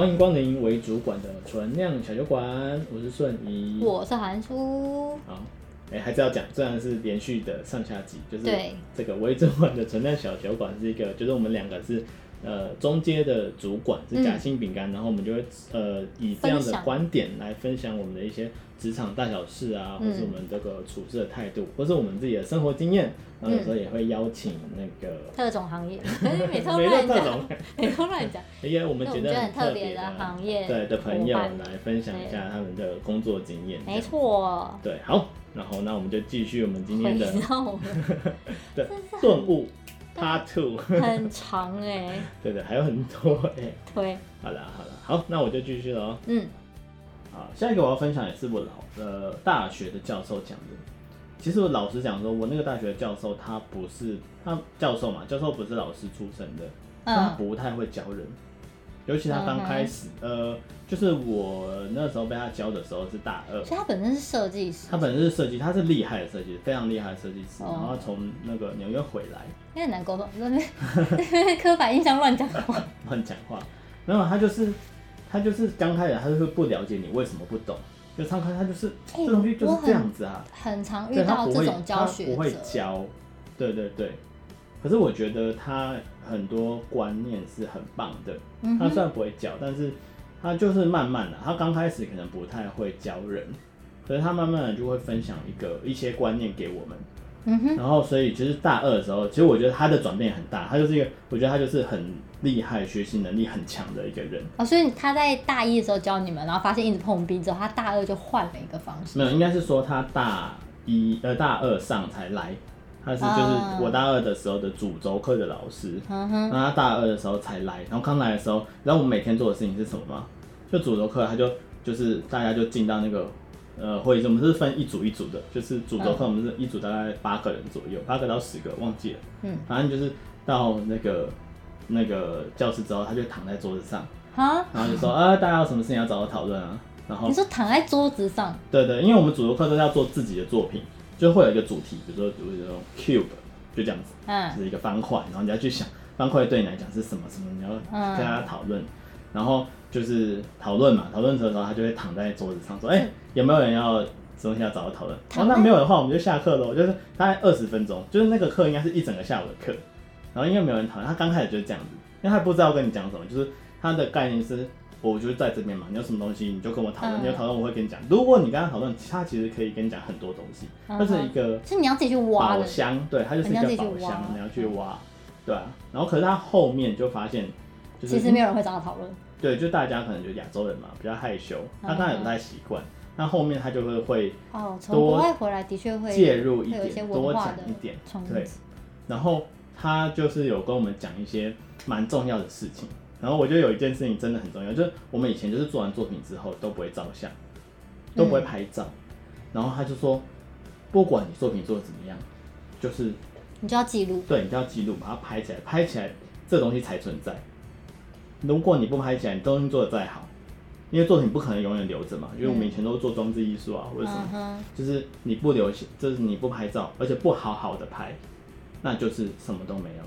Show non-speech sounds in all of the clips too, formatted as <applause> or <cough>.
欢迎光临为主管的存量小酒馆，我是顺怡，我是韩叔。好，哎、欸，还是要讲，虽然是连续的上下集，就是这个为主管的存量小酒馆是一个，就是我们两个是。呃，中阶的主管是夹心饼干，嗯，然后我们就会呃以这样的观点来分享我们的一些职场大小事啊，或是我们这个处事的态度，嗯，或是我们自己的生活经验，然后有时候也会邀请那个特种行业，每次乱讲，每次 <laughs> 乱讲，因为我们觉得很特别的行业，对的朋友来分享一下他们的工作经验，没错，对，好，然后那我们就继续我们今天的 <laughs> 对顿悟。Part two 很长哎、欸，对的，还有很多哎、欸。对，好了好了，好，那我就继续了哦。嗯，好，下一个我要分享也是我老呃大学的教授讲的。其实我老实讲说，我那个大学的教授他不是他教授嘛，教授不是老师出身的，他不太会教人。尤其他刚开始、嗯，呃，就是我那时候被他教的时候是大二，所以他本身是设计师，他本身是设计，他是厉害的设计师，非常厉害的设计师，哦、然后从那个纽约回来，也很难沟通，那边刻板印象乱讲话，<laughs> 乱讲话，没有，他就是他就是刚开始他就是不了解你为什么不懂，就刚开始他就是、欸、这东西就是这样子啊，很，很常遇到这种教学者，不会教，对对对。可是我觉得他很多观念是很棒的。他虽然不会教，但是他就是慢慢的，他刚开始可能不太会教人，可是他慢慢的就会分享一个一些观念给我们。嗯哼。然后所以其实大二的时候，其实我觉得他的转变很大，他就是一个，我觉得他就是很厉害、学习能力很强的一个人。哦，所以他在大一的时候教你们，然后发现一直碰壁之后，他大二就换了一个方式。没有，应该是说他大一呃大二上才来。他是就是我大二的时候的主轴课的老师，然后他大二的时候才来，然后刚来的时候，然后我们每天做的事情是什么吗？就主轴课，他就就是大家就进到那个呃会议室，我们是分一组一组的，就是主轴课我们是一组大概八个人左右，八个到十个忘记了，嗯，反正就是到那个那个教室之后，他就躺在桌子上，然后就说啊，大家有什么事情要找我讨论啊？然后你说躺在桌子上？对对，因为我们主轴课都要做自己的作品。就会有一个主题，比如说比如说 cube，就这样子，嗯，是一个方块，然后你要去想方块对你来讲是什么什么，你要跟大家讨论，然后就是讨论嘛，讨论的时候他就会躺在桌子上说，哎、欸，有没有人要东西要找我讨论？哦，那没有的话我们就下课喽，就是大概二十分钟，就是那个课应该是一整个下午的课，然后因为没有人讨论，他刚开始就是这样子，因为他不知道跟你讲什么，就是他的概念是。我就是在这边嘛，你有什么东西你就跟我讨论，嗯，你有讨论我会跟你讲。如果你跟他讨论，他其实可以跟你讲很多东西。它，嗯，是一个，是你要自己去挖的。宝箱，对，它就是一个宝箱，你要去挖，对啊。然后可是他后面就发现，就是其实没有人会找他讨论。对，就大家可能就亚洲人嘛，比较害羞，他当然也不太习惯。那，嗯，后面他就会会哦，从国外回来的确会介入一点，多讲一点，对。然后他就是有跟我们讲一些蛮重要的事情。然后我觉得有一件事情真的很重要，就是我们以前就是做完作品之后都不会照相，都不会拍照。嗯、然后他就说，不管你作品做的怎么样，就是你就要记录，对，你就要记录，把它拍起来，拍起来这东西才存在。如果你不拍起来，你东西做的再好，因为作品不可能永远留着嘛。因为我们以前都是做装置艺术啊，或者什么、嗯，就是你不留，就是你不拍照，而且不好好的拍，那就是什么都没有，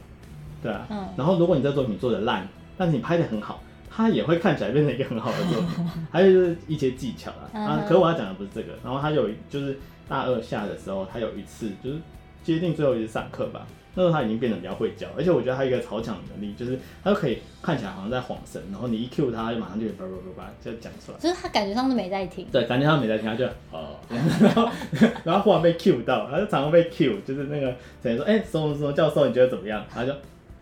对啊。嗯、然后如果你这作品做的烂，但是你拍的很好，它也会看起来变成一个很好的作品。<laughs> 还有就是一些技巧啊，啊，可我要讲的不是这个。然后他有就是大二下的时候，他有一次就是接近最后一次上课吧，那时候他已经变得比较会教，而且我觉得他有一个超强的能力，就是他就可以看起来好像在晃神，然后你一 Q 他，他就马上就叭叭叭叭就讲出来。就是他感觉上是没在听。对，感觉上没在听，他就哦，<laughs> 然后然后忽然被 Q 到，他就常常被 Q，就是那个等于说，哎、欸，什么什么教授，你觉得怎么样？他就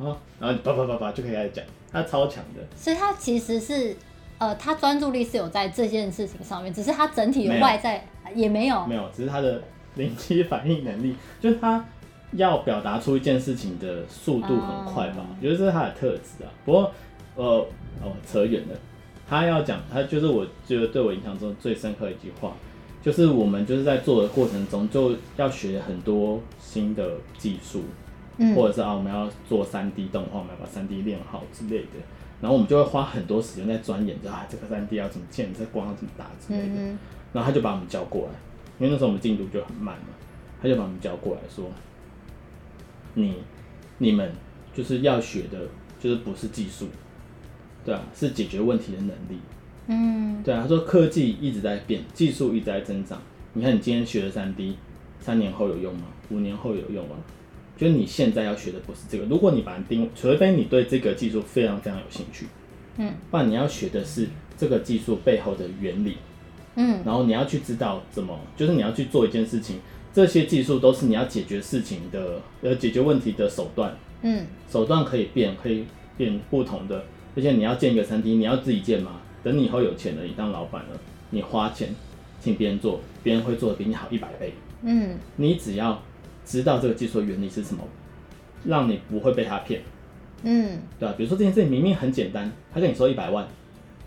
哦，然后你叭叭叭叭就可以开始讲。他超强的，所以他其实是，呃，他专注力是有在这件事情上面，只是他整体的外在也没有，没有，只是他的临机反应能力，就是他要表达出一件事情的速度很快吧，我觉得这是他的特质啊。不过，呃，哦，扯远了，他要讲，他就是我觉得对我印象中最深刻的一句话，就是我们就是在做的过程中就要学很多新的技术。或者是啊，我们要做三 D 动画，我们要把三 D 练好之类的，然后我们就会花很多时间在钻研，就啊，这个三 D 要怎么建，这光要怎么打之类的。然后他就把我们叫过来，因为那时候我们进度就很慢嘛，他就把我们叫过来说，你你们就是要学的，就是不是技术，对啊，是解决问题的能力。嗯，对啊，他说科技一直在变，技术一直在增长。你看你今天学的三 D，三年后有用吗？五年后有用吗？就是你现在要学的不是这个。如果你把它定，除非你对这个技术非常非常有兴趣，嗯，不然你要学的是这个技术背后的原理，嗯，然后你要去知道怎么，就是你要去做一件事情，这些技术都是你要解决事情的，呃，解决问题的手段，嗯，手段可以变，可以变不同的。而且你要建一个餐厅，你要自己建吗？等你以后有钱了，你当老板了，你花钱请别人做，别人会做的比你好一百倍。嗯，你只要知道这个技术的原理是什么，让你不会被他骗。嗯，对吧？比如说这件事情明明很简单，他跟你说一百万，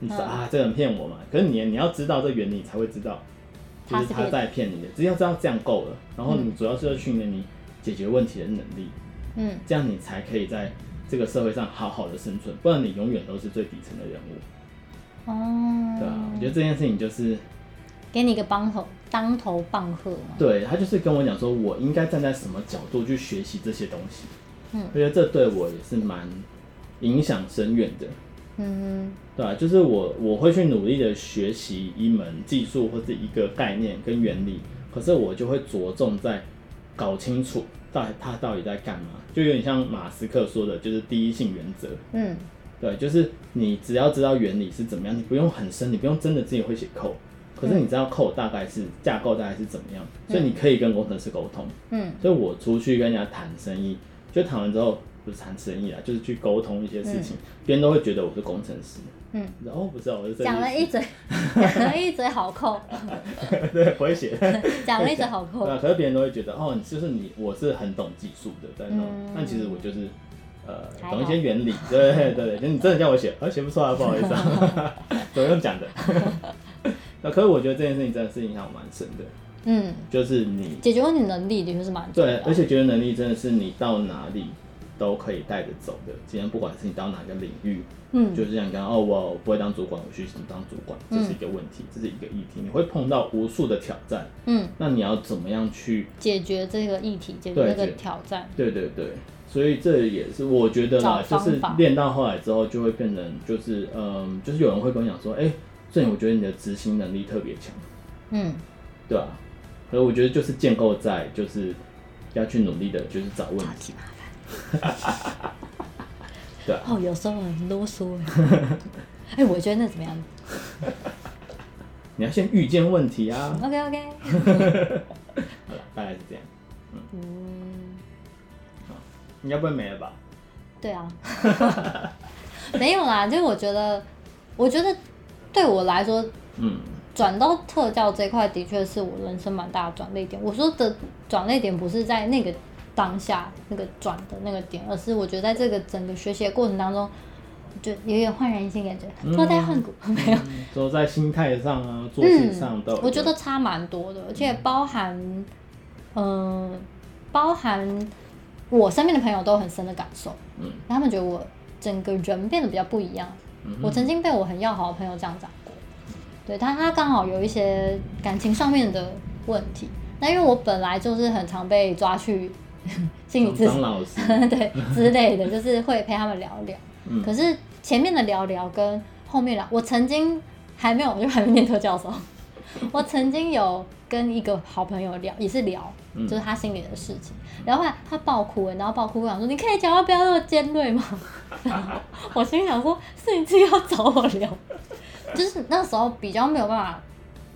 你说、嗯、啊，这个人骗我嘛？可是你你要知道这个原理，才会知道，就是他在骗你的。只要知道这样够了，然后你主要是要训练你解决问题的能力。嗯，这样你才可以在这个社会上好好的生存，不然你永远都是最底层的人物。哦，对啊，我觉得这件事情就是给你一个帮头，当头棒喝嘛。对，他就是跟我讲说，我应该站在什么角度去学习这些东西。嗯，我觉得这对我也是蛮影响深远的。嗯，对啊，就是我我会去努力的学习一门技术或是一个概念跟原理，可是我就会着重在搞清楚到底他到底在干嘛，就有点像马斯克说的，就是第一性原则。嗯。对，就是你只要知道原理是怎么样，你不用很深，你不用真的自己会写 code，可是你知道 code 大概是架构大概是怎么样，所以你可以跟工程师沟通。嗯，所以我出去跟人家谈生意，就谈完之后不是谈生意啊，就是去沟通一些事情，别人都会觉得我是工程师。嗯，然后不是，我是讲了一嘴，<laughs> <laughs> <laughs> 讲了一嘴好扣。对，不会写。讲了一嘴好扣。对，可是别人都会觉得哦，就是你，我是很懂技术的在弄，但其实我就是。呃，懂一些原理，对对对，就你真的叫我写，我写不出来，不好意思啊，怎么用讲的？那可是我觉得这件事情真的是影响我蛮深的，嗯，就是你解决问题能力的确是蛮对，而且解决能力真的是你到哪里都可以带着走的。今天不管是你到哪个领域，嗯，就是像你刚刚哦，我不会当主管，我去当主管，这是一个问题，这是一个议题，你会碰到无数的挑战，嗯，那你要怎么样去解决这个议题，解决这个挑战？对对对。所以这也是我觉得啦，就是练到后来之后就会变成就是嗯，就是有人会跟我讲说，哎、欸，所以我觉得你的执行能力特别强，嗯，对啊，所以我觉得就是建构在就是要去努力的，就是找问题。麻烦。<laughs> 对啊。哦，有时候很啰嗦 <laughs> 哎。我觉得那怎么样？<laughs> 你要先预见问题啊。OK OK。好了，大概是这样。嗯。嗯应该不会没了吧？对啊，没有啦。就是我觉得，我觉得对我来说，嗯，转到特教这块的确是我人生蛮大的转捩点。我说的转捩点不是在那个当下那个转的那个点，而是我觉得在这个整个学习的过程当中，就有点焕然一新感觉，脱胎换骨没有？都在心态上啊，做事上都、嗯，我觉得差蛮多的，而且包含，嗯、呃，包含。我身边的朋友都有很深的感受，嗯，他们觉得我整个人变得比较不一样。嗯、我曾经被我很要好的朋友这样讲过，对他，他刚好有一些感情上面的问题。那因为我本来就是很常被抓去 <laughs> 心理咨询，<laughs> 对之类的，就是会陪他们聊聊。嗯、可是前面的聊聊跟后面聊，我曾经还没有，我就还没念特教授，我曾经有跟一个好朋友聊，也是聊。就是他心里的事情，然后后来他爆哭，然后爆哭，我想说，你可以讲话不要那么尖锐吗？<laughs> 然后我心想说，是你自己要找我聊，<laughs> 就是那时候比较没有办法，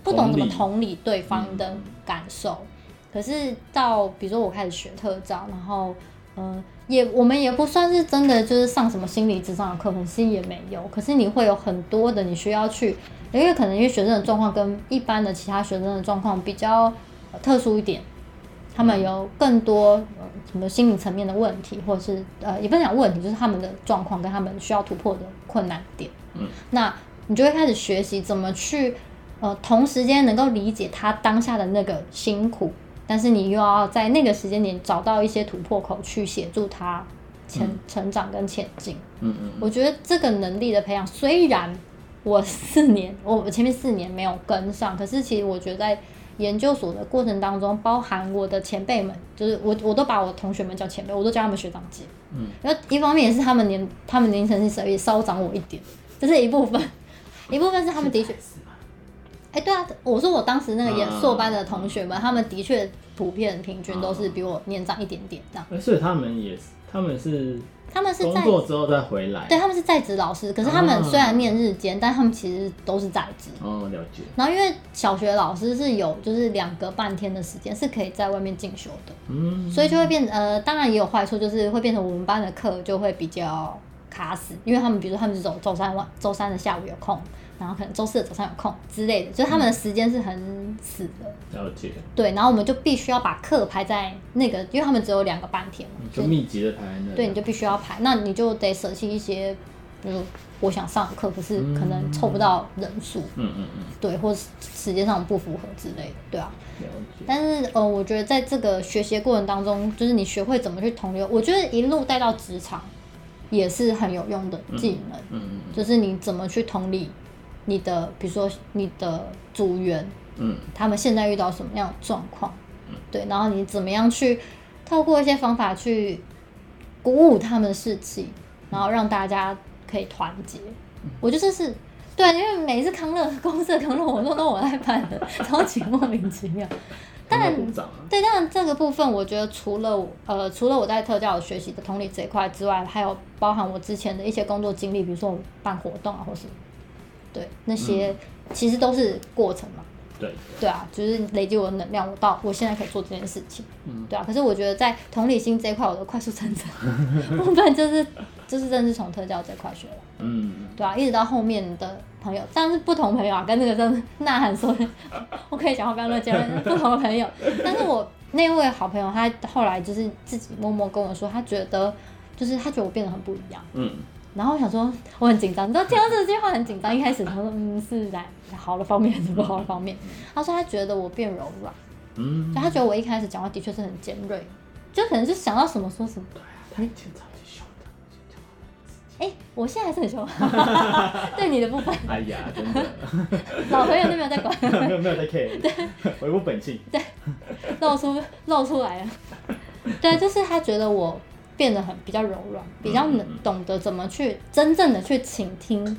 不懂怎么同理对方的感受。嗯、可是到比如说我开始学特招，然后嗯、呃，也我们也不算是真的就是上什么心理智商的课，其实也没有。可是你会有很多的你需要去，因为可能因为学生的状况跟一般的其他学生的状况比较特殊一点。他们有更多呃什么心理层面的问题，或者是呃也不能讲问题，就是他们的状况跟他们需要突破的困难点。嗯，那你就会开始学习怎么去呃同时间能够理解他当下的那个辛苦，但是你又要在那个时间点找到一些突破口去协助他成、嗯、成长跟前进。嗯嗯，我觉得这个能力的培养，虽然我四年我前面四年没有跟上，可是其实我觉得在。研究所的过程当中，包含我的前辈们，就是我，我都把我同学们叫前辈，我都叫他们学长姐。嗯，然后一方面也是他们年，他们年龄稍微稍长我一点，这是一部分，<laughs> 一部分是他们的确。哎，对啊，我说我当时那个研硕班的同学们，他们的确普遍平均都是比我年长一点点这样。所以他们也是，他们是。他们是在工作之后再回来，对，他们是在职老师，可是他们虽然念日间，啊、但他们其实都是在职。哦，了解。然后因为小学老师是有就是两个半天的时间是可以在外面进修的，嗯，所以就会变呃，当然也有坏处，就是会变成我们班的课就会比较卡死，因为他们比如说他们是走周三晚周三的下午有空。然后可能周四的早上有空之类的，就是他们的时间是很死的。了解。对，然后我们就必须要把课排在那个，因为他们只有两个半天嘛，就密集的排那。对，你就必须要排，那你就得舍弃一些，比如我想上的课，可是可能凑不到人数。嗯嗯嗯。对，或是时间上不符合之类的，对啊。但是呃，我觉得在这个学习的过程当中，就是你学会怎么去同流，我觉得一路带到职场也是很有用的技能。嗯嗯。就是你怎么去同理。你的比如说你的组员，嗯，他们现在遇到什么样的状况？嗯，对，然后你怎么样去透过一些方法去鼓舞他们的士气，然后让大家可以团结。嗯，我觉得这是对，因为每一次康乐公司的康乐活动都我在办的，超级莫名其妙。<laughs> 但对，但这个部分，我觉得除了呃，除了我在特教学习的同理这一块之外，还有包含我之前的一些工作经历，比如说我办活动啊，或是。对，那些其实都是过程嘛。对。对啊，就是累积我的能量，我到我现在可以做这件事情。嗯。对啊，可是我觉得在同理心这一块，我的快速成长，<laughs> 部分就是就是真的是从特教这块学的。嗯。对啊，一直到后面的朋友，但是不同朋友啊，跟那个真的呐喊说，<laughs> 我可以讲话不要乱讲，不同的朋友。但是我那位好朋友，他后来就是自己默默跟我说，他觉得就是他觉得我变得很不一样。嗯。然后我想说，我很紧张，你知道听到这句话很紧张。一开始他说，嗯，是在好的方面还是不好的方面？他说他觉得我变柔软，嗯，就他觉得我一开始讲话的确是很尖锐，就可能是想到什么说什么。对啊，他经常就凶的。哎，我现在还是很凶，<laughs> 对你的部分。哎呀，真的，老朋友都没有在管，<laughs> 没有没有在 care，<laughs> 对，维护本性，对，露出露出来了，对，就是他觉得我。变得很比较柔软，比较能懂得怎么去真正的去倾听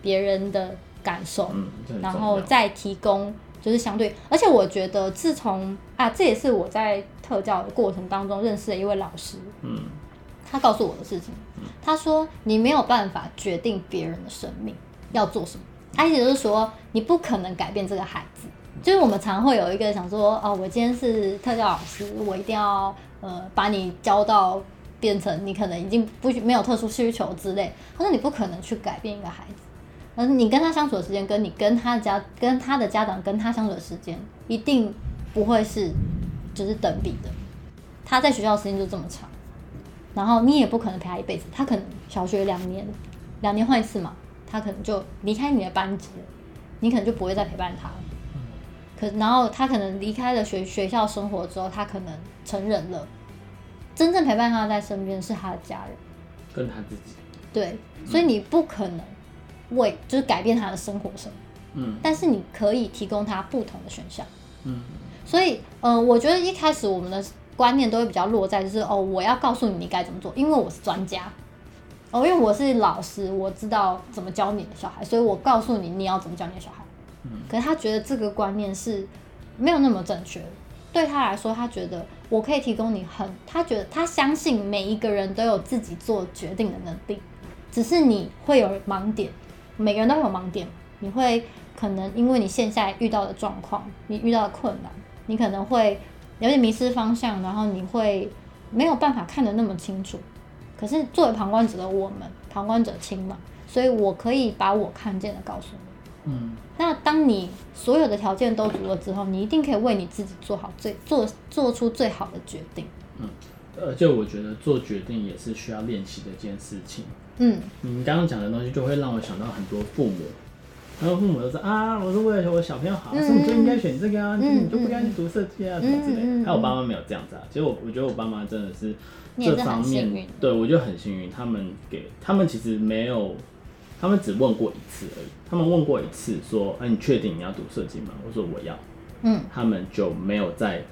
别人的感受，嗯、然后再提供就是相对。而且我觉得自从啊，这也是我在特教的过程当中认识的一位老师，嗯，他告诉我的事情，他说你没有办法决定别人的生命要做什么，他意思就是说你不可能改变这个孩子。就是我们常会有一个想说，哦，我今天是特教老师，我一定要呃把你教到。变成你可能已经不没有特殊需求之类，他说你不可能去改变一个孩子，而你跟他相处的时间，跟你跟他家跟他的家长跟他相处的时间，一定不会是就是等比的。他在学校的时间就这么长，然后你也不可能陪他一辈子，他可能小学两年两年换一次嘛，他可能就离开你的班级了，你可能就不会再陪伴他了。可然后他可能离开了学学校生活之后，他可能成人了。真正陪伴他在身边是他的家人，跟他自己。对，所以你不可能为就是改变他的生活什么，嗯，但是你可以提供他不同的选项，嗯，所以呃，我觉得一开始我们的观念都会比较落在就是哦，我要告诉你你该怎么做，因为我是专家，哦，因为我是老师，我知道怎么教你的小孩，所以我告诉你你要怎么教你的小孩，嗯，可是他觉得这个观念是没有那么正确的。对他来说，他觉得我可以提供你很，他觉得他相信每一个人都有自己做决定的能力，只是你会有盲点，每个人都有盲点，你会可能因为你现在遇到的状况，你遇到的困难，你可能会有点迷失方向，然后你会没有办法看得那么清楚。可是作为旁观者的我们，旁观者清嘛，所以我可以把我看见的告诉你。嗯，那当你所有的条件都足了之后，你一定可以为你自己做好最做做出最好的决定。嗯，呃，就我觉得做决定也是需要练习的一件事情。嗯，你刚刚讲的东西就会让我想到很多父母，然后父母都说啊，我是为了我小朋友好，所以你就应该选这个啊，嗯、你就不该去读设计啊，什么之类的。还有我爸妈没有这样子啊，其实我我觉得我爸妈真的是这方面，对我就很幸运，他们给他们其实没有。他们只问过一次而已。他们问过一次，说：“哎、啊，你确定你要读设计吗？”我说：“我要。”嗯，他们就没有再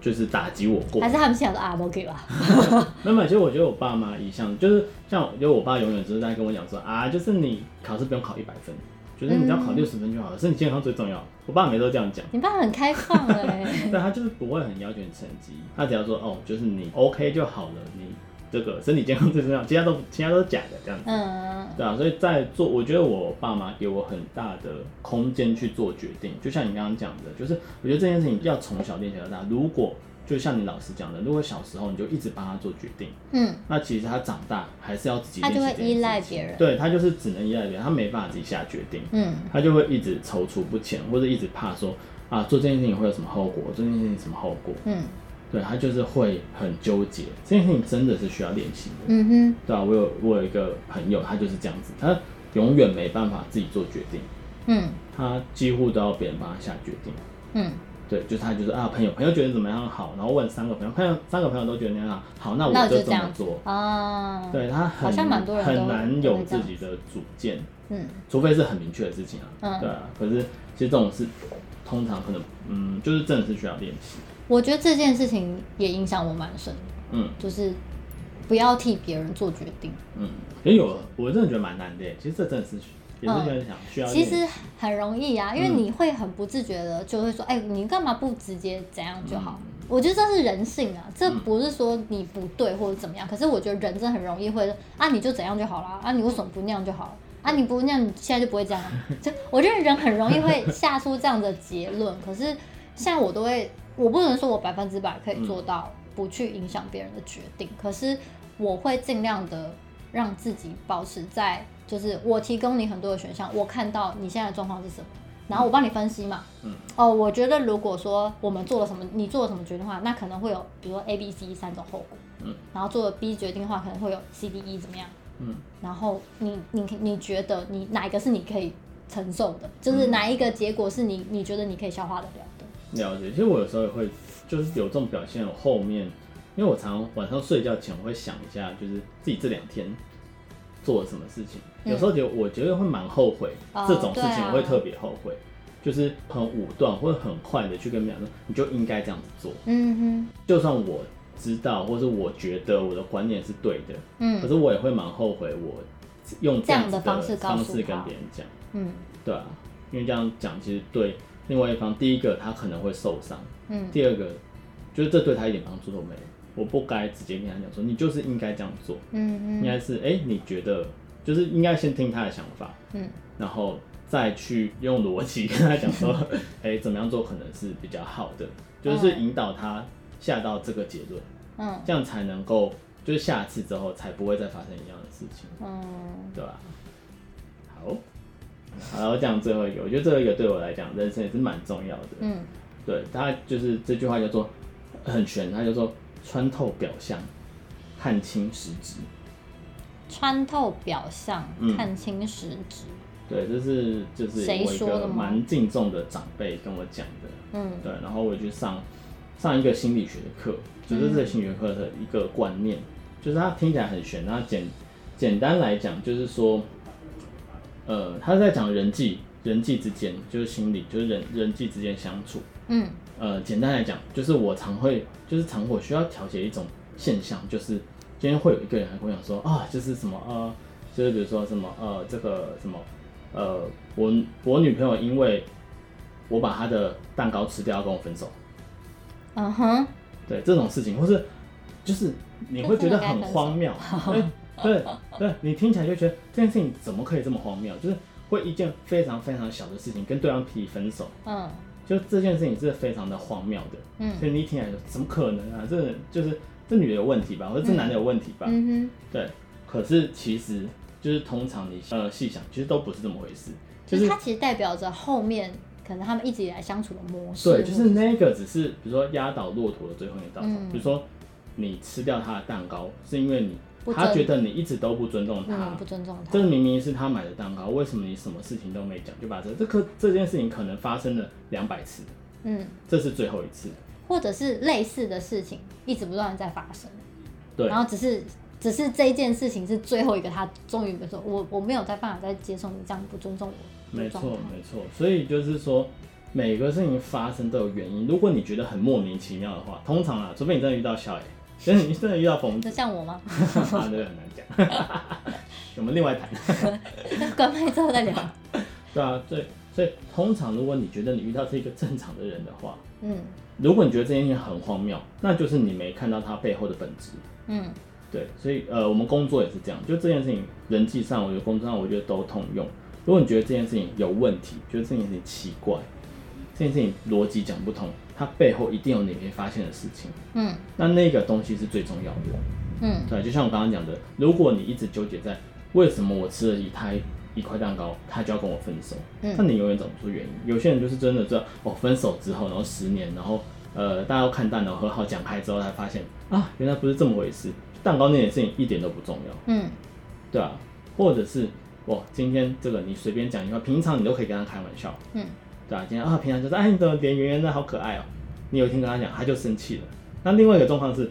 就是打击我过。还是他们想的啊，都可以吧？<laughs> 没有，其实我觉得我爸妈一向就是像，因为我爸永远只是在跟我讲说啊，就是你考试不用考一百分，觉得你只要考六十分就好了，身体健康最重要。我爸每次都这样讲。你爸很开放哎。<laughs> 对，他就是不会很要求你成绩，他只要说哦，就是你 OK 就好了，你。这个身体健康最重要，其他都其他都是假的这样子，嗯，对啊，所以在做，我觉得我爸妈给我很大的空间去做决定，就像你刚刚讲的，就是我觉得这件事情要从小练习到大。如果就像你老师讲的，如果小时候你就一直帮他做决定，嗯，那其实他长大还是要自己，他就会依赖别人，对，他就是只能依赖别人，他没办法自己下决定，嗯，他就会一直踌躇不前，或者一直怕说啊，做这件事情会有什么后果，做这件事情什么后果，嗯。对，他就是会很纠结，这件事情真的是需要练习的。嗯哼，对啊，我有我有一个朋友，他就是这样子，他永远没办法自己做决定。嗯，他几乎都要别人帮他下决定。嗯，对，就他就是啊，朋友朋友觉得怎么样好，然后问三个朋友，朋友三个朋友都觉得那样好，好，那我就这么做啊。对，他很很难有自己的主见。嗯，除非是很明确的事情啊。嗯，对啊，可是其实这种事通常可能嗯，就是真的是需要练习。我觉得这件事情也影响我蛮深的，嗯，就是不要替别人做决定，嗯，也有，我真的觉得蛮难的，其实这真的是也是很想需要，其实很容易啊，因为你会很不自觉的就会说，哎，你干嘛不直接怎样就好？我觉得这是人性啊，这不是说你不对或者怎么样，可是我觉得人真的很容易会啊，你就怎样就好了，啊，你为什么不那样就好了？啊，你不那样，你现在就不会这样，就我觉得人很容易会 <laughs> 下出这样的结论，可是像我都会。我不能说我百分之百可以做到不去影响别人的决定，嗯、可是我会尽量的让自己保持在，就是我提供你很多的选项，我看到你现在的状况是什么，然后我帮你分析嘛。嗯。哦，我觉得如果说我们做了什么，你做了什么决定的话，那可能会有，比如说 A、B、C 三种后果。嗯。然后做了 B 决定的话，可能会有 C、D、E 怎么样？嗯。然后你你你觉得你哪一个是你可以承受的？就是哪一个结果是你你觉得你可以消化得了？了解，其实我有时候也会，就是有这种表现。我后面，因为我常常晚上睡觉前我会想一下，就是自己这两天做了什么事情。嗯、有时候觉得我觉得会蛮后悔，哦、这种事情我会特别后悔，啊、就是很武断或者很快的去跟别人说，你就应该这样子做。嗯哼，就算我知道，或是我觉得我的观念是对的，嗯，可是我也会蛮后悔，我用这样子的方式跟别人讲，嗯，对啊，因为这样讲其实对。另外一方，第一个他可能会受伤，嗯，第二个就是这对他一点帮助都没有。我不该直接跟他讲说，你就是应该这样做，嗯嗯，应该是哎、欸，你觉得就是应该先听他的想法，嗯，然后再去用逻辑跟他讲说，哎、欸，怎么样做可能是比较好的，就是引导他下到这个结论，嗯，这样才能够就是下次之后才不会再发生一样的事情，嗯，对吧？好。好了，我讲最后一个，我觉得最后一个对我来讲，人生也是蛮重要的。嗯，对，他就是这句话叫做很玄，他就说穿透表象，看清实质。穿透表象，看清实质。对，这是就是我一个蛮敬重的长辈跟我讲的。嗯，对，然后我去上上一个心理学的课，就是这个心理学课的一个观念，就是它听起来很玄，那简简单来讲就是说。呃，他在讲人际人际之间，就是心理，就是人人际之间相处。嗯，呃，简单来讲，就是我常会，就是常我需要调节一种现象，就是今天会有一个人来跟我讲说啊，就是什么呃，就是比如说什么呃，这个什么呃，我我女朋友因为我把她的蛋糕吃掉，要跟我分手。嗯哼，对这种事情，或是就是你会觉得很荒谬。<laughs> <laughs> 对对，你听起来就觉得这件事情怎么可以这么荒谬？就是会一件非常非常小的事情跟对方提分手，嗯，就这件事情是非常的荒谬的，嗯，所以你一听来就怎么可能啊？这就是这女的有问题吧，或者这男的有问题吧？嗯哼，对。可是其实就是通常你呃细想，其实都不是这么回事。就是它其实代表着后面可能他们一直以来相处的模式。对，就是那个只是比如说压倒骆驼的最后一道草，比如说你吃掉他的蛋糕是因为你。他觉得你一直都不尊重他，嗯、不尊重他。这明明是他买的蛋糕，为什么你什么事情都没讲就把这这可这件事情可能发生了两百次，嗯，这是最后一次，或者是类似的事情一直不断的在发生，对，然后只是只是这件事情是最后一个，他终于没说，我我没有再办法再接受你这样不尊重我，没错没错，所以就是说每个事情发生都有原因。如果你觉得很莫名其妙的话，通常啊，除非你真的遇到小 A，其实你真的遇到疯子，像我吗？啊，这个很难讲。<laughs> 我们另外谈。关麦之后再聊。对啊，对，所以通常如果你觉得你遇到是一个正常的人的话，嗯，如果你觉得这件事情很荒谬，那就是你没看到他背后的本质。嗯，对，所以呃，我们工作也是这样，就这件事情，人际上，我觉得工作上，我觉得都通用。如果你觉得这件事情有问题，觉得这件事情奇怪，这件事情逻辑讲不通，它背后一定有你没发现的事情。嗯，那那个东西是最重要的。嗯，对，就像我刚刚讲的，如果你一直纠结在为什么我吃了一块一块蛋糕，他就要跟我分手，嗯，那你永远找不出原因。有些人就是真的知道，哦，分手之后，然后十年，然后呃，大家都看淡了，和好讲开之后，才发现啊，原来不是这么回事。蛋糕那件事情一点都不重要。嗯，对啊，或者是。哇，今天这个你随便讲一句话，平常你都可以跟他开玩笑，嗯，对啊？今天啊，平常就是哎，你怎么脸圆圆的，好可爱哦。你有一天跟他讲，他就生气了。那另外一个状况是，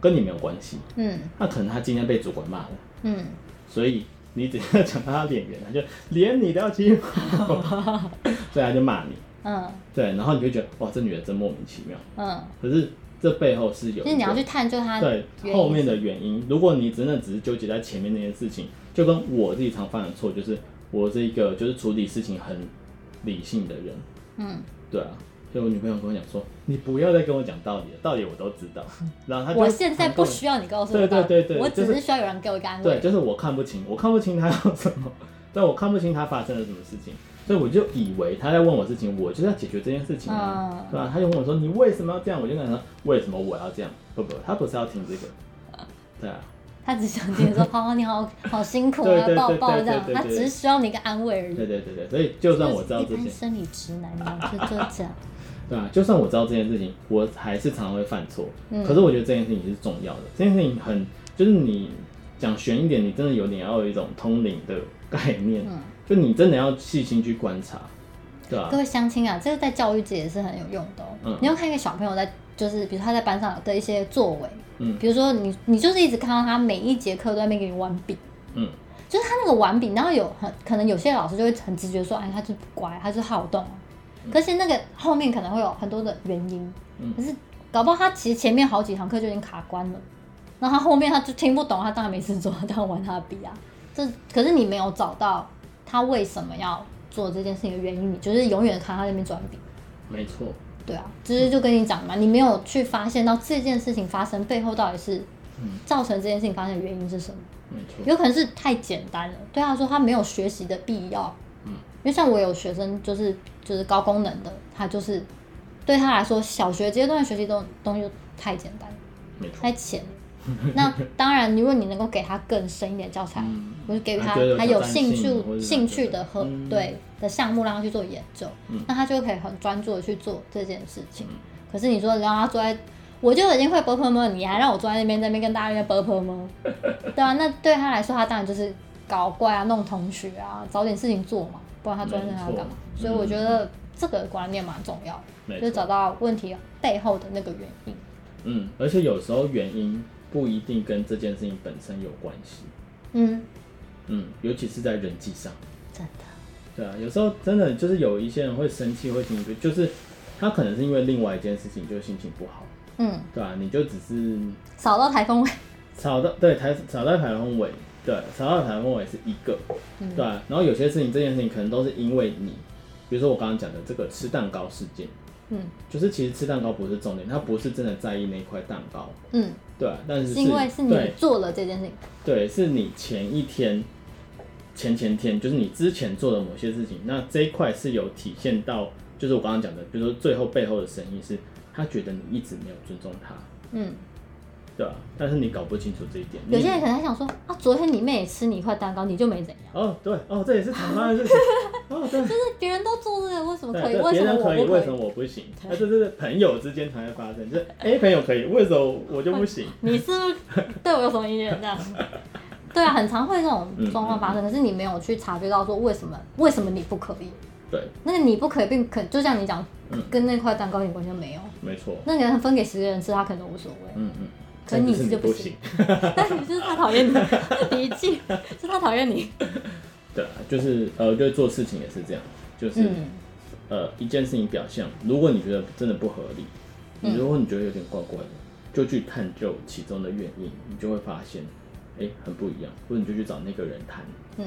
跟你没有关系，嗯，那可能他今天被主管骂了，嗯，所以你只要讲他脸圆，他就连你都要欺负，<laughs> 所以他就骂你，嗯，对，然后你就觉得哇，这女人真莫名其妙，嗯，可是这背后是有，就是你要去探究他对后面的原因。如果你真的只是纠结在前面那件事情。就跟我自己常犯的错，就是我是一个就是处理事情很理性的人，嗯，对啊，所以我女朋友跟我讲说，你不要再跟我讲道理了，道理我都知道。<laughs> 然后她就我现在不需要你告诉我，对对对对，我只是需要有人给我一个安慰。对，就是我看不清，我看不清他要什么，<laughs> 但我看不清他发生了什么事情，所以我就以为他在问我事情，我就是要解决这件事情啊，嗯、对吧？他就问我说，你为什么要这样？我就跟他说，为什么我要这样？不不，他不是要听这个，对啊。他只想听说，好 <laughs> 好你好好辛苦啊，抱抱这样。他只是需要你一个安慰而已。对对对对，所以就算我知道这些，生理直男嘛，就就这样。<laughs> 对啊，就算我知道这件事情，我还是常常会犯错。嗯。可是我觉得这件事情是重要的，这件事情很，就是你讲悬一点，你真的有点要有一种通灵的概念。嗯。就你真的要细心去观察，对啊？各位相亲啊，这个在教育界也是很有用的哦。嗯。你要看一个小朋友在，就是比如他在班上的一些作为。嗯，比如说你，你就是一直看到他每一节课都在那边给你玩笔，嗯，就是他那个玩笔，然后有很可能有些老师就会很直觉说，哎，他就不乖，他就好动，嗯、可是那个后面可能会有很多的原因，嗯，可是搞不好他其实前面好几堂课就已经卡关了，那他后面他就听不懂，他当然没事做，他当然玩他的笔啊，这可是你没有找到他为什么要做这件事情的原因，你就是永远看他那边转笔，没错。对啊，只是就跟你讲嘛，你没有去发现到这件事情发生背后到底是造成这件事情发生的原因是什么？没错，有可能是太简单了，对他说他没有学习的必要。嗯，因为像我有学生就是就是高功能的，他就是对他来说小学阶段学习东东西就太简单，没错，太浅。那当然，如果你能够给他更深一点教材，我就给予他他有兴趣兴趣的和对的项目让他去做研究，那他就可以很专注的去做这件事情。可是你说让他坐在，我就已经会 burp 吗？你还让我坐在那边，在那边跟大家 burp 吗？对啊，那对他来说，他当然就是搞怪啊，弄同学啊，找点事情做嘛，不然他坐在那要干嘛？所以我觉得这个观念蛮重要，就找到问题背后的那个原因。嗯，而且有时候原因不一定跟这件事情本身有关系。嗯嗯，尤其是在人际上，真的。对啊，有时候真的就是有一些人会生气，会情绪，就是他可能是因为另外一件事情就心情不好，嗯，对啊，你就只是扫到台风尾，扫到对台扫到台风尾，对，扫到台风尾是一个，嗯、对啊，然后有些事情这件事情可能都是因为你，比如说我刚刚讲的这个吃蛋糕事件。嗯，就是其实吃蛋糕不是重点，他不是真的在意那块蛋糕。嗯，对，但是是因为是你做了这件事情。对，是你前一天、前前天，就是你之前做的某些事情，那这一块是有体现到，就是我刚刚讲的，比如说最后背后的深意是，他觉得你一直没有尊重他。嗯。对啊，但是你搞不清楚这一点。有些人可能还想说啊，昨天你妹也吃你一块蛋糕，你就没怎样。哦，对，哦，这也是常发生的事情。哦，对。就是别人都做这个，为什么可以？为什么可以，为什么我不行？那这是朋友之间常会发生，就是 A 朋友可以，为什么我就不行？<laughs> 你是对我有什么意见？这样。对啊，很常会这种状况发生，可是你没有去察觉到说为什么？为什么你不可以？对。那个你不可以，并可就像你讲，跟那块蛋糕一点关系都没有。没错。那个分给十个人吃，他可能都无所谓。嗯嗯。可你是就不行，<laughs> 但你就是他讨厌你，脾 <laughs> 气是他讨厌你。对啊，就是呃，就做事情也是这样，就是呃一件事情表象，如果你觉得真的不合理，你如果你觉得有点怪怪的，就去探究其中的原因，你就会发现，哎、欸，很不一样，或者你就去找那个人谈，嗯。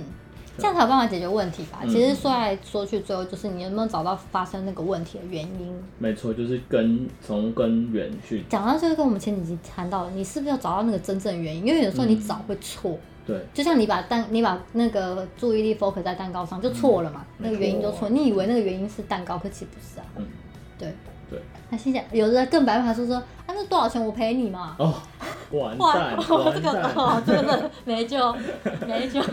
这样才有办法解决问题吧？嗯、其实说来说去，最后就是你有没有找到发生那个问题的原因？没错，就是根从根源去讲到这个，跟我们前几集谈到的，你是不是要找到那个真正的原因？因为有时候你找会错、嗯。对。就像你把蛋，你把那个注意力 focus 在蛋糕上，就错了嘛、嗯。那个原因就错、啊，你以为那个原因是蛋糕，可其实不是啊。嗯。对。对。他心想，有的更白话说说，啊，那多少钱我赔你嘛？哦，完蛋，哦、这个哦，真的没救，没救。<laughs>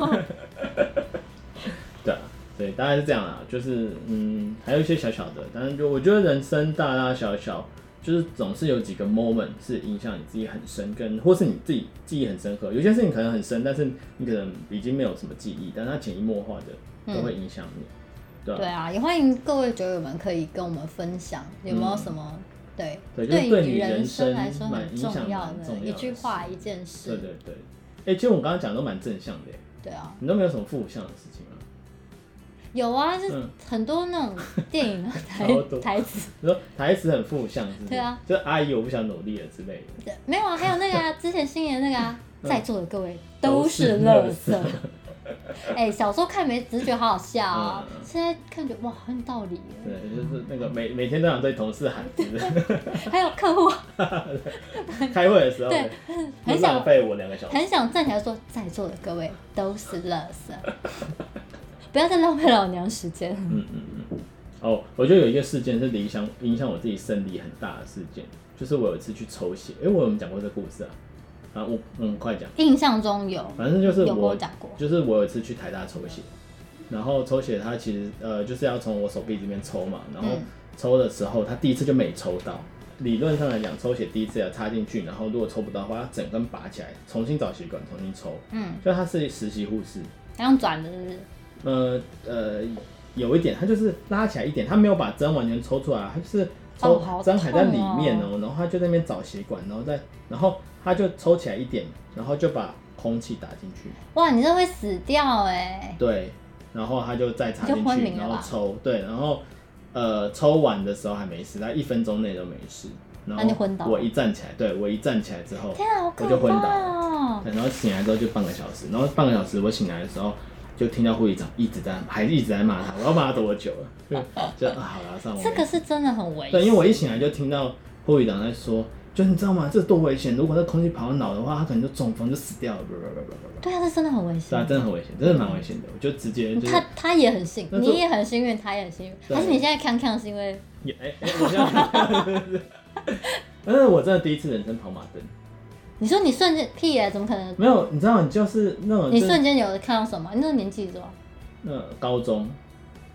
对啊，对，大概是这样啦，就是嗯，还有一些小小的，但是就我觉得人生大大小小，就是总是有几个 moment 是影响你自己很深，跟或是你自己记忆很深刻。有些事情可能很深，但是你可能已经没有什么记忆，但它潜移默化的都会影响你。对啊，也欢迎各位酒友们可以跟我们分享有没有什么、嗯、对对，你人生来说很重要的一句话一件事。对对对，哎、欸，其实我刚刚讲的都蛮正向的。对啊，你都没有什么负向的事情吗？有啊，就很多那种 <laughs> 电影的台 <laughs> 台词，你说台词很负向，是是？对啊，就阿姨我不想努力了之类的。没有啊，还有那个啊，<laughs> 之前新年那个啊，在座的各位都是垃圾。<laughs> 哎、欸，小时候看没只是觉得好好笑啊、喔嗯，现在看觉得哇很有道理。对，就是那个每每天都想对同事喊，<laughs> 还有客户 <laughs> 开会的时候，对，很想浪费我两个小时，很想站起来说，在座的各位都是垃圾。不要再浪费老娘时间。嗯嗯嗯。哦，我觉得有一个事件是影响影响我自己生理很大的事件，就是我有一次去抽血。哎、欸，我有没有讲过这个故事啊？啊，我嗯，快讲。印象中有。反正就是我，我讲过，就是我有一次去台大抽血，然后抽血它其实呃就是要从我手臂这边抽嘛，然后抽的时候他第一次就没抽到。理论上来讲，抽血第一次要插进去，然后如果抽不到的话，要整根拔起来，重新找血管，重新抽。嗯。就他是实习护士。他用转的是不是？呃呃，有一点，他就是拉起来一点，他没有把针完全抽出来，他就是抽针还在里面哦，然后他就在那边找血管，然后再，然后他就抽起来一点，然后就把空气打进去。哇，你这会死掉哎！对，然后他就再插进去，然后抽，对，然后呃抽完的时候还没事，他一分钟内都没事。然后我一站起来，对，我一站起来之后，我就昏倒了，然后醒来之后就半个小时，然后半个小时我醒来的时候。就听到护理长一直在，还一直在骂他。我要骂他多久了？就就啊，好了，算了。这个是真的很危险。对，因为我一醒来就听到护理长在说，就你知道吗？这多危险！如果那空气跑到脑的话，他可能就中风就死掉了。对啊，这真的很危险。对啊，真的很危险，真的蛮危险的。我就直接就他他也很幸，你也很幸运，他也很幸运。还是你现在看看是因为？<laughs> 哎 <laughs> <laughs> 哎，我现在，但是我真的第一次人生跑马灯。你说你瞬间屁耶？怎么可能？没有，你知道，你就是那种。你瞬间有看到什么？你那个年纪是吧？那高中。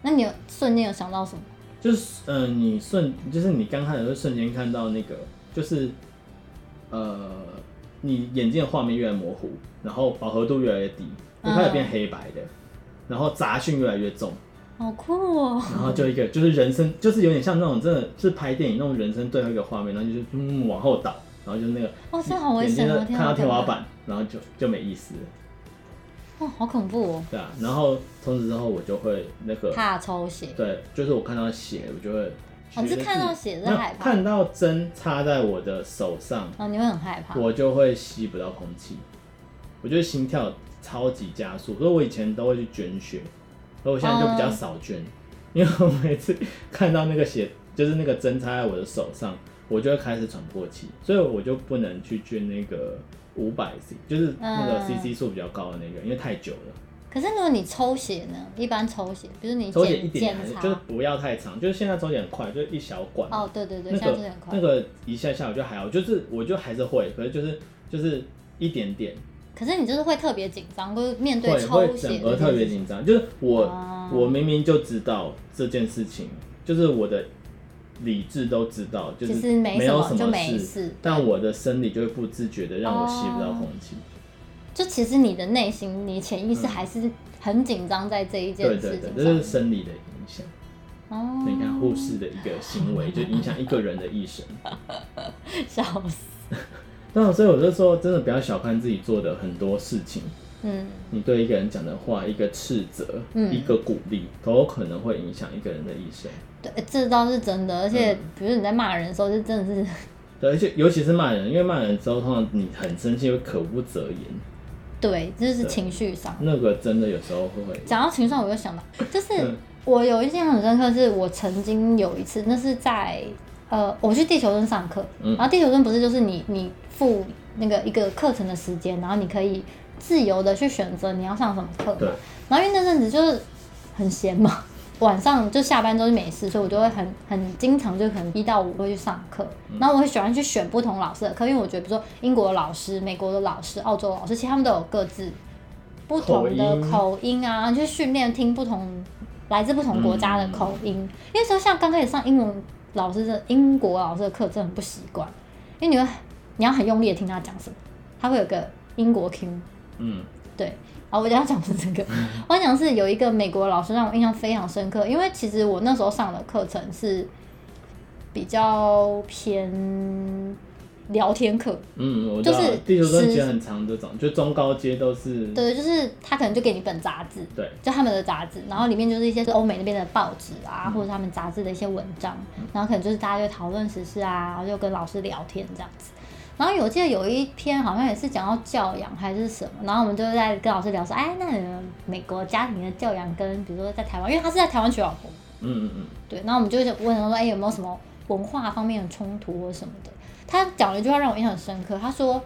那你有瞬间有想到什么？就是，嗯、呃，你瞬，就是你刚开始会瞬间看到那个，就是，呃，你眼睛的画面越来越模糊，然后饱和度越来越低，就开始变黑白的，嗯、然后杂讯越来越重。好酷哦！然后就一个，就是人生，就是有点像那种真的是拍电影那种人生最后一个画面，然后就是嗯往后倒。然后就是那个，哦，这好危险哦！看到天花板，然后就就没意思了。哦，好恐怖哦！对啊，然后从此之后我就会那个怕抽血。对，就是我看到血，我就会。哦，是看到血是害怕。看到针插在我的手上，哦，你会很害怕。我就会吸不到空气，我觉得心跳超级加速。所以我以前都会去捐血，而我现在就比较少捐，嗯，因为我每次看到那个血，就是那个针插在我的手上。我就会开始喘不过气，所以我就不能去捐那个五百 c，就是那个 cc 数比较高的那个，嗯，因为太久了。可是如果你抽血呢？一般抽血，比如你抽血一点还是就是不要太长，就是现在抽血很快，就一小管。哦，对对对，那个很快。那个一下下我就还好，就是我就还是会，可是就是就是一点点。可是你就是会特别紧张，就是面对抽血，会会整个特别紧张。就是我，哦，我明明就知道这件事情，就是我的。理智都知道，就是没有什么事，但我的生理就会不自觉的让我吸不到空气。就其实你的内心，你潜意识还是很紧张在这一件事情上。对对对，这是生理的影响。哦，你看护士的一个行为就影响一个人的一生。<laughs> 笑死。<laughs> 那所以我就说，真的不要小看自己做的很多事情，嗯，你对一个人讲的话，一个斥责，嗯，一个鼓励，都有可能会影响一个人的一生。对，这倒是真的。而且，比如你在骂人的时候，就真的是，<laughs> 对，而且尤其是骂人，因为骂人之后，通常你很生气，会口不择言。对，这是情绪上。那个真的有时候会。讲到情绪上，我就想到，就是我有一件很深刻，是我曾经有一次，那是在呃，我去地球村上课，然后地球村不是就是你你付那个一个课程的时间，然后你可以。自由的去选择你要上什么课，对。然后因为那阵子就是很闲嘛，晚上就下班都是没事，所以我就会很很经常就可能一到五会去上课。嗯、然后我会喜欢去选不同老师的课，因为我觉得比如说英国的老师、美国的老师、澳洲的老师，其实他们都有各自不同的口音啊，音去训练听不同来自不同国家的口音。嗯、因为说像刚开始上英文老师的英国老师的课，真的很不习惯，因为你会你要很用力的听他讲什么，他会有个英国 Q。嗯，对，好，我要讲的是这个，我要讲是有一个美国老师让我印象非常深刻，因为其实我那时候上的课程是比较偏聊天课，嗯，我就是地球村其实很长这种，就中高阶都是，对，就是他可能就给你一本杂志，对，就他们的杂志，然后里面就是一些是欧美那边的报纸啊，嗯、或者他们杂志的一些文章，然后可能就是大家就讨论时事啊，然后就跟老师聊天这样子。然后我记得有一篇好像也是讲到教养还是什么，然后我们就在跟老师聊说，哎，那美国家庭的教养跟比如说在台湾，因为他是在台湾娶老婆，嗯嗯嗯，对，然后我们就问他说，哎，有没有什么文化方面的冲突或什么的？他讲了一句话让我印象很深刻，他说，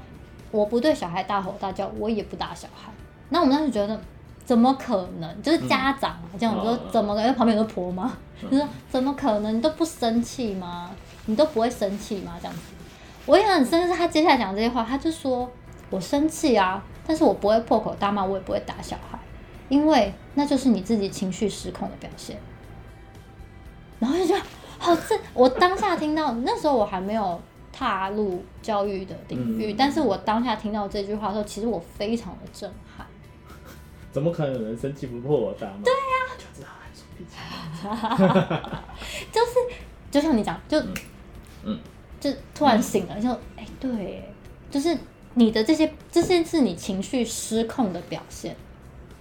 我不对小孩大吼大叫，我也不打小孩。那我们当时觉得，怎么可能？就是家长这样说，怎么可能？因为旁边有个婆妈，就说怎么可能？你都不生气吗？你都不会生气吗？这样子。我印象很深的是他接下来讲这些话，他就说：“我生气啊，但是我不会破口大骂，我也不会打小孩，因为那就是你自己情绪失控的表现。”然后就觉得好，这我当下听到那时候我还没有踏入教育的领域，嗯、但是我当下听到这句话的时候，其实我非常的震撼。怎么可能有人生气不破口大骂？对呀、啊，就 <laughs> 是就像你讲，就嗯。嗯就突然醒了，就哎、欸，对，就是你的这些，这些是你情绪失控的表现，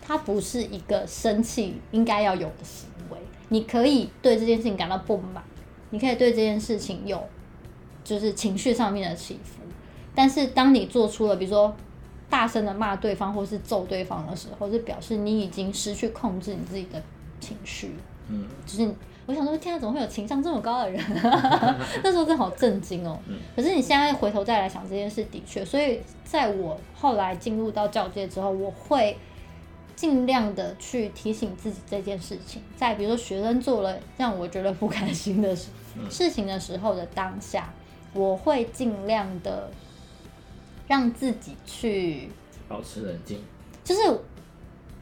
它不是一个生气应该要有的行为。你可以对这件事情感到不满，你可以对这件事情有就是情绪上面的起伏，但是当你做出了比如说大声的骂对方或是揍对方的时候，就表示你已经失去控制你自己的情绪，嗯，就是。我想说，天啊，怎么会有情商这么高的人？<laughs> <laughs> 那时候真的好震惊哦。可是你现在回头再来想这件事，的确，所以在我后来进入到教界之后，我会尽量的去提醒自己这件事情。在比如说学生做了让我觉得不开心的事事情的时候的当下，我会尽量的让自己去保持冷静。就是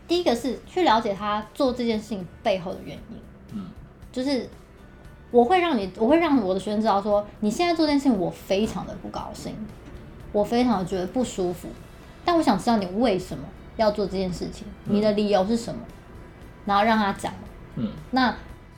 第一个是去了解他做这件事情背后的原因。嗯。就是我会让你，我会让我的学生知道说，你现在做这件事情，我非常的不高兴，我非常的觉得不舒服。但我想知道你为什么要做这件事情，你的理由是什么，然后让他讲。嗯，那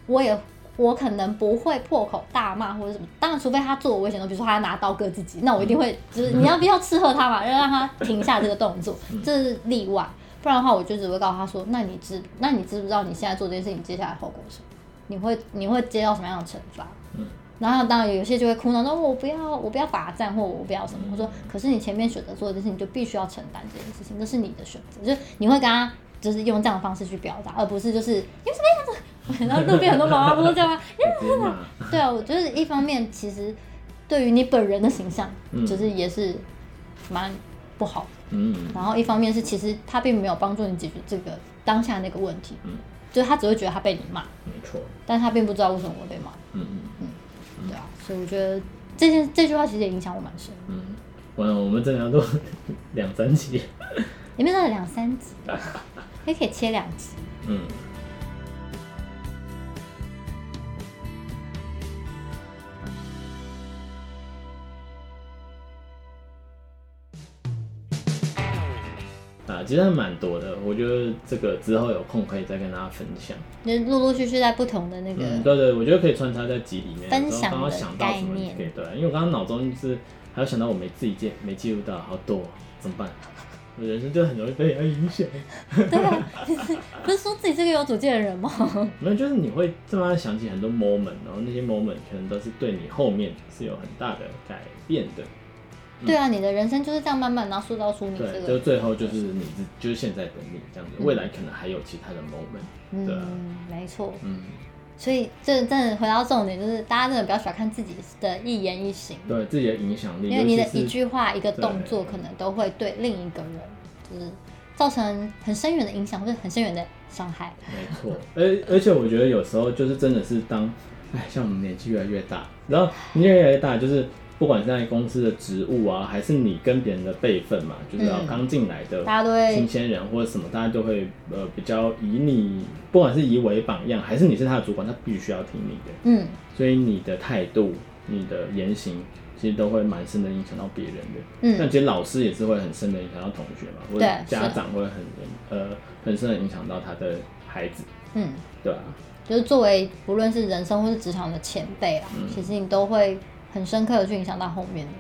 我也我可能不会破口大骂或者什么，当然除非他做我危险的，比如说他拿刀割自己，那我一定会就是你要不要斥喝他嘛，要让他停下这个动作，这是例外。不然的话，我就只会告诉他说，那你知那你知不知道你现在做这件事情接下来后果是什么？你会你会接到什么样的惩罚？嗯，然后当然有些就会哭闹说：“我不要，我不要罚站，或我不要什么。”我说：“可是你前面选择做的事情，你就必须要承担这件事情，这是你的选择。”就是你会跟他就是用这样的方式去表达，而不是就是因为什么样子。然后路边很多妈妈不都这样吗？<laughs> <laughs> 对啊，我觉得一方面其实对于你本人的形象，就是也是蛮不好。嗯，然后一方面是其实他并没有帮助你解决这个当下那个问题。嗯。就是他只会觉得他被你骂，没错，但他并不知道为什么我被骂。嗯嗯嗯，对啊，所以我觉得这件这句话其实也影响我蛮深。嗯，完了，我们这样都 <laughs> 两三集，里面都有两三集，<laughs> 也可以切两集。嗯。其实还蛮多的，我觉得这个之后有空可以再跟大家分享。就陆陆续续在不同的那个，嗯、对对，我觉得可以穿插在集里面。分享的概念。对，因为我刚刚脑中就是还有想到我没自己记没记录到，好多怎么办？我人生就很容易被人影响。对啊，不是说自己是个有主见的人吗？<laughs> 没有，就是你会这么想起很多 moment，然后那些 moment 可能都是对你后面是有很大的改变的。嗯、对啊，你的人生就是这样慢慢然后塑造出你这个。对，就最后就是你是就是现在的你这样子，未来可能还有其他的 moment。嗯，没错。嗯。所以，这真的回到重点，就是大家真的不要小看自己的一言一行，对自己的影响力，因为你的一句话、一个动作，可能都会对另一个人，就是造成很深远的影响，或者很深远的伤害。没错，而而且我觉得有时候就是真的是当，哎，像我们年纪越来越大，然后年纪越来越大，就是。不管是在公司的职务啊，还是你跟别人的辈分嘛，就是要刚进来的新鲜人或者什么，大家都会呃比较以你，不管是以为榜样，还是你是他的主管，他必须要听你的。嗯，所以你的态度、你的言行，其实都会蛮深的影响到别人的。嗯，但其实老师也是会很深的影响到同学嘛，或者家长会很呃很深的影响到他的孩子。嗯，对啊，就是作为不论是人生或是职场的前辈啊，嗯、其实你都会。很深刻的去影响到后面的，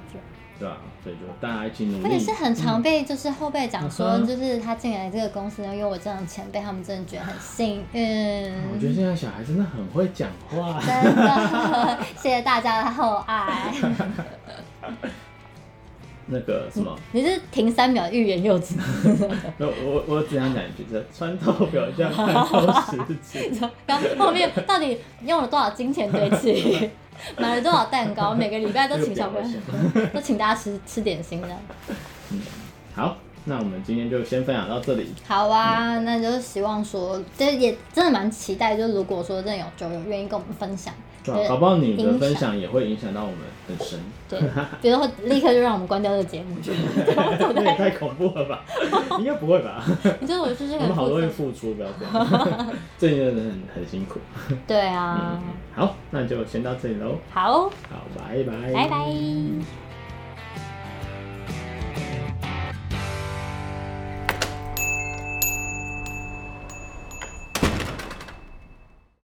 对啊，所以就大家一起努力。而且是很常被就是后辈讲说，就是他进来这个公司，因为我这样前辈，他们真的觉得很幸运。我觉得现在小孩真的很会讲话，<laughs> 真的，<laughs> 谢谢大家的厚爱。<laughs> 那个什么，你是停三秒欲言又止。我我我只想讲一句，这穿透表象，看透实质。然后后面到底用了多少金钱堆砌？<laughs> 买了多少蛋糕？每个礼拜都请小朋友，都请大家吃吃点心的。嗯，好，那我们今天就先分享到这里。好啊，嗯、那就是希望说，这也真的蛮期待，就如果说真的有酒友愿意跟我们分享。对，搞不好你的分享也会影响到我们很深。对，比如说立刻就让我们关掉这个节目去。<laughs> 这也太恐怖了吧？应该不会吧？<laughs> 你觉得我是这个？我们好多人付出，不要这样。最近真的很很辛苦。对啊。好，那就先到这里喽。好。好，拜拜。拜拜。